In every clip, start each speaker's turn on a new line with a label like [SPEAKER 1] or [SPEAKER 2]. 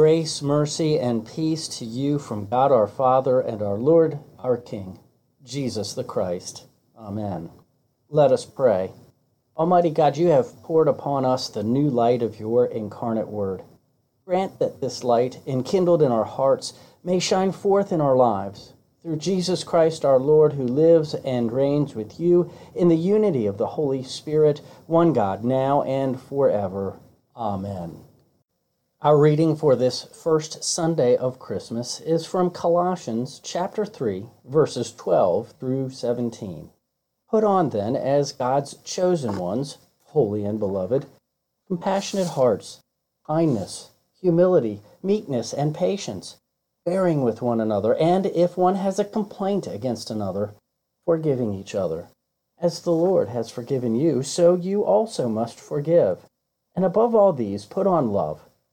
[SPEAKER 1] Grace, mercy, and peace to you from God our Father and our Lord, our King, Jesus the Christ. Amen. Let us pray. Almighty God, you have poured upon us the new light of your incarnate word. Grant that this light, enkindled in our hearts, may shine forth in our lives. Through Jesus Christ our Lord, who lives and reigns with you in the unity of the Holy Spirit, one God, now and forever. Amen. Our reading for this first Sunday of Christmas is from Colossians chapter 3, verses 12 through 17. Put on then, as God's chosen ones, holy and beloved, compassionate hearts, kindness, humility, meekness, and patience, bearing with one another, and if one has a complaint against another, forgiving each other. As the Lord has forgiven you, so you also must forgive. And above all these, put on love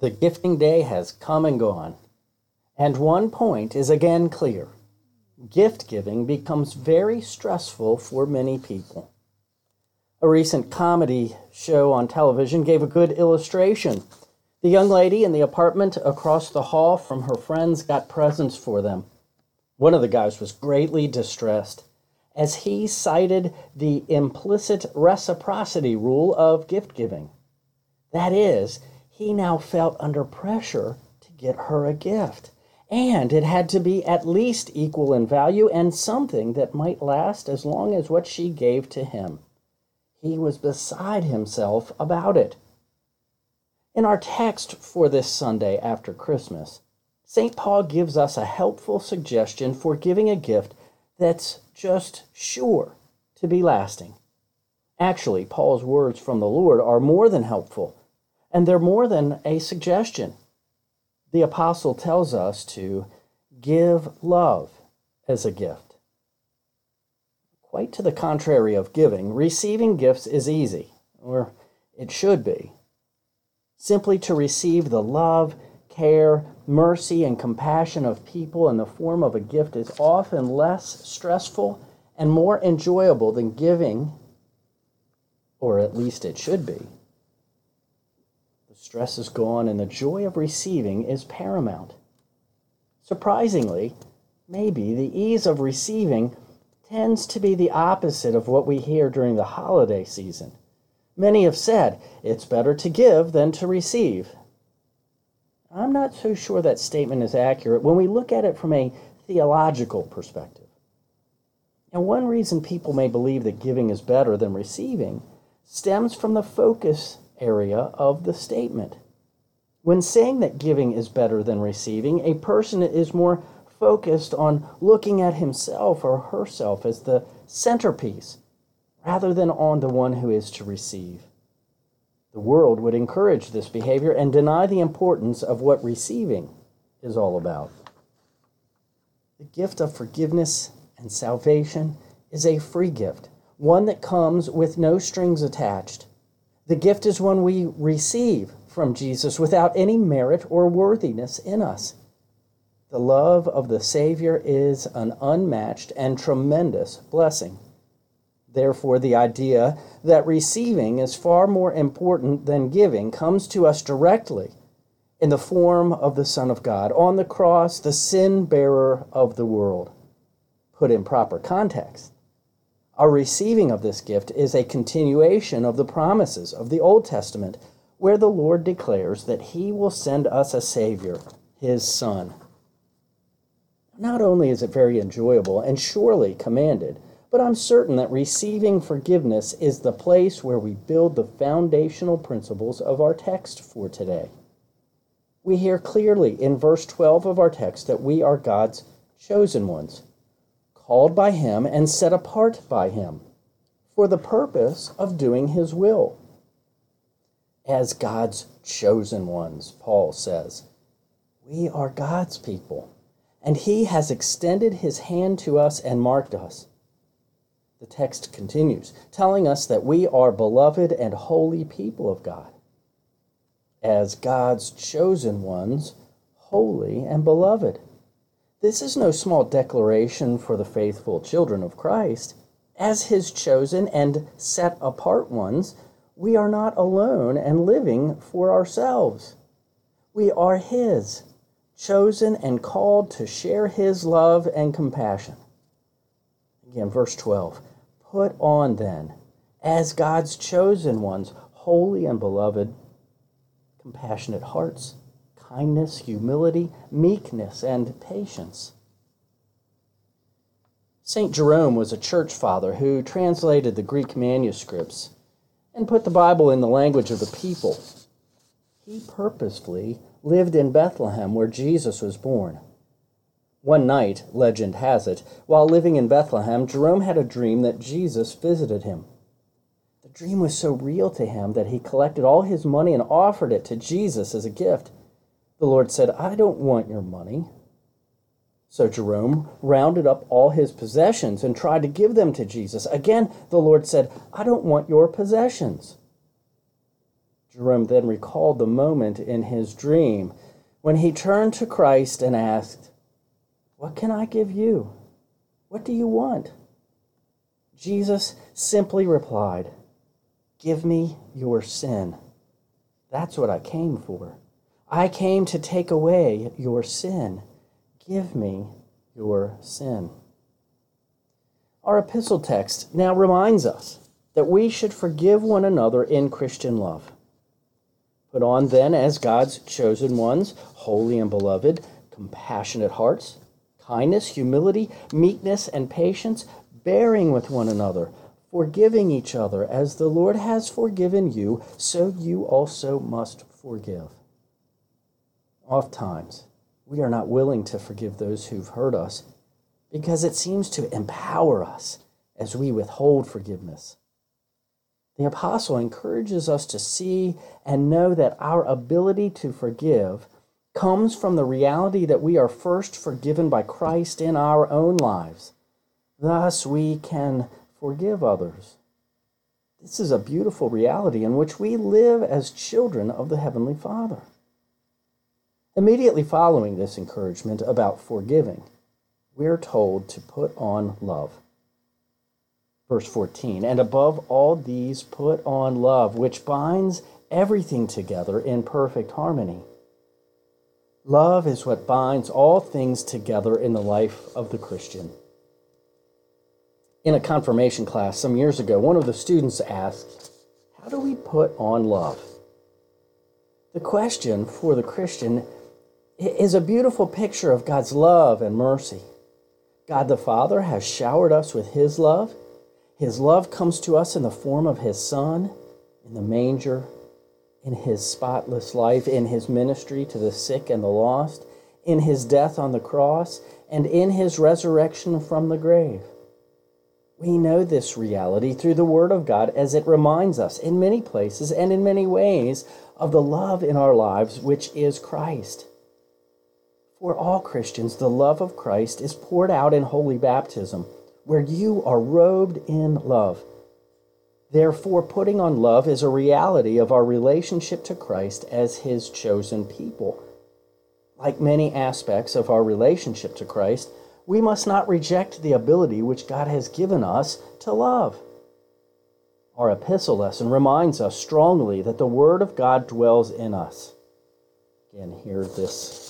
[SPEAKER 1] The gifting day has come and gone, and one point is again clear gift giving becomes very stressful for many people. A recent comedy show on television gave a good illustration. The young lady in the apartment across the hall from her friends got presents for them. One of the guys was greatly distressed as he cited the implicit reciprocity rule of gift giving. That is, he now felt under pressure to get her a gift. And it had to be at least equal in value and something that might last as long as what she gave to him. He was beside himself about it. In our text for this Sunday after Christmas, St. Paul gives us a helpful suggestion for giving a gift that's just sure to be lasting. Actually, Paul's words from the Lord are more than helpful and they're more than a suggestion. The apostle tells us to give love as a gift. Quite to the contrary of giving, receiving gifts is easy, or it should be. Simply to receive the love, care, mercy, and compassion of people in the form of a gift is often less stressful and more enjoyable than giving, or at least it should be. Stress is gone, and the joy of receiving is paramount. Surprisingly, maybe the ease of receiving tends to be the opposite of what we hear during the holiday season. Many have said it's better to give than to receive. I'm not so sure that statement is accurate when we look at it from a theological perspective. And one reason people may believe that giving is better than receiving stems from the focus area of the statement. When saying that giving is better than receiving, a person is more focused on looking at himself or herself as the centerpiece rather than on the one who is to receive. The world would encourage this behavior and deny the importance of what receiving is all about. The gift of forgiveness and salvation is a free gift, one that comes with no strings attached. The gift is one we receive from Jesus without any merit or worthiness in us. The love of the Savior is an unmatched and tremendous blessing. Therefore, the idea that receiving is far more important than giving comes to us directly in the form of the Son of God on the cross, the sin bearer of the world. Put in proper context, our receiving of this gift is a continuation of the promises of the Old Testament, where the Lord declares that He will send us a Savior, His Son. Not only is it very enjoyable and surely commanded, but I'm certain that receiving forgiveness is the place where we build the foundational principles of our text for today. We hear clearly in verse 12 of our text that we are God's chosen ones, called by Him and set apart by Him for the purpose of doing His will. As God's chosen ones, Paul says, we are God's people, and He has extended His hand to us and marked us. The text continues, telling us that we are beloved and holy people of God as God's chosen ones, holy and beloved. This is no small declaration for the faithful children of Christ. As his chosen and set apart ones, we are not alone and living for ourselves. We are his, chosen and called to share his love and compassion. Again, verse 12 Put on then, as God's chosen ones, holy and beloved, compassionate hearts, kindness, humility, meekness, and patience. St. Jerome was a church father who translated the Greek manuscripts and put the Bible in the language of the people. He purposefully lived in Bethlehem where Jesus was born. One night, legend has it, while living in Bethlehem, Jerome had a dream that Jesus visited him. The dream was so real to him that he collected all his money and offered it to Jesus as a gift. The Lord said, I don't want your money. So Jerome rounded up all his possessions and tried to give them to Jesus. Again, the Lord said, I don't want your possessions. Jerome then recalled the moment in his dream when he turned to Christ and asked, What can I give you? What do you want? Jesus simply replied, Give me your sin. That's what I came for. I came to take away your sin. Give me your sin. Our epistle text now reminds us that we should forgive one another in Christian love. Put on then, as God's chosen ones, holy and beloved, compassionate hearts, kindness, humility, meekness, and patience, bearing with one another forgiving each other as the Lord has forgiven you, so you also must forgive. Oft times, we are not willing to forgive those who've hurt us because it seems to empower us as we withhold forgiveness. The apostle encourages us to see and know that our ability to forgive comes from the reality that we are first forgiven by Christ in our own lives. Thus, we can forgive others. This is a beautiful reality in which we live as children of the Heavenly Father. Immediately following this encouragement about forgiving, we're told to put on love. Verse 14, and above all these, put on love, which binds everything together in perfect harmony. Love is what binds all things together in the life of the Christian in a confirmation class some years ago, one of the students asked, How do we put on love? The question for the Christian is a beautiful picture of God's love and mercy. God the Father has showered us with His love. His love comes to us in the form of His Son, in the manger, in His spotless life, in His ministry to the sick and the lost, in His death on the cross, and in His resurrection from the grave. We know this reality through the Word of God as it reminds us in many places and in many ways of the love in our lives, which is Christ. For all Christians, the love of Christ is poured out in holy baptism, where you are robed in love. Therefore, putting on love is a reality of our relationship to Christ as His chosen people. Like many aspects of our relationship to Christ, we must not reject the ability which God has given us to love. Our epistle lesson reminds us strongly that the Word of God dwells in us. Again, hear this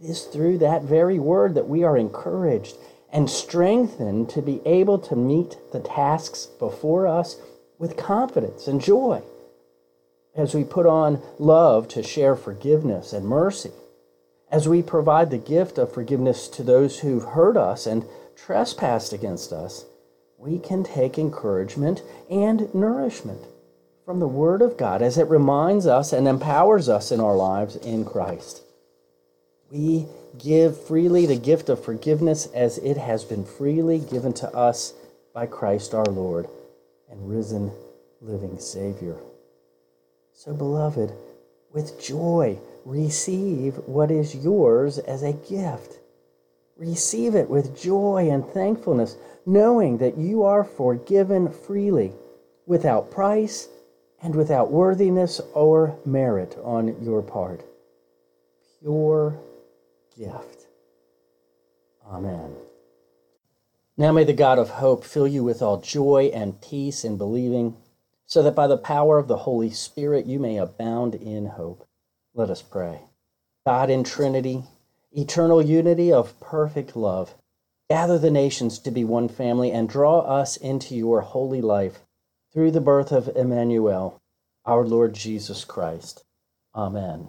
[SPEAKER 1] It is through that very word that we are encouraged and strengthened to be able to meet the tasks before us with confidence and joy as we put on love to share forgiveness and mercy as we provide the gift of forgiveness to those who've hurt us and trespassed against us, we can take encouragement and nourishment from the Word of God as it reminds us and empowers us in our lives in Christ. We give freely the gift of forgiveness as it has been freely given to us by Christ our Lord and risen living Savior. So, beloved, with joy, receive what is yours as a gift. Receive it with joy and thankfulness, knowing that you are forgiven freely, without price and without worthiness or merit on your part. Pure gift. Amen. Now may the God of hope fill you with all joy and peace in believing, so that by the power of the Holy Spirit you may abound in hope let us pray. God in Trinity, eternal unity of perfect love, gather the nations to be one family and draw us into your holy life through the birth of Emmanuel, our Lord Jesus Christ. Amen.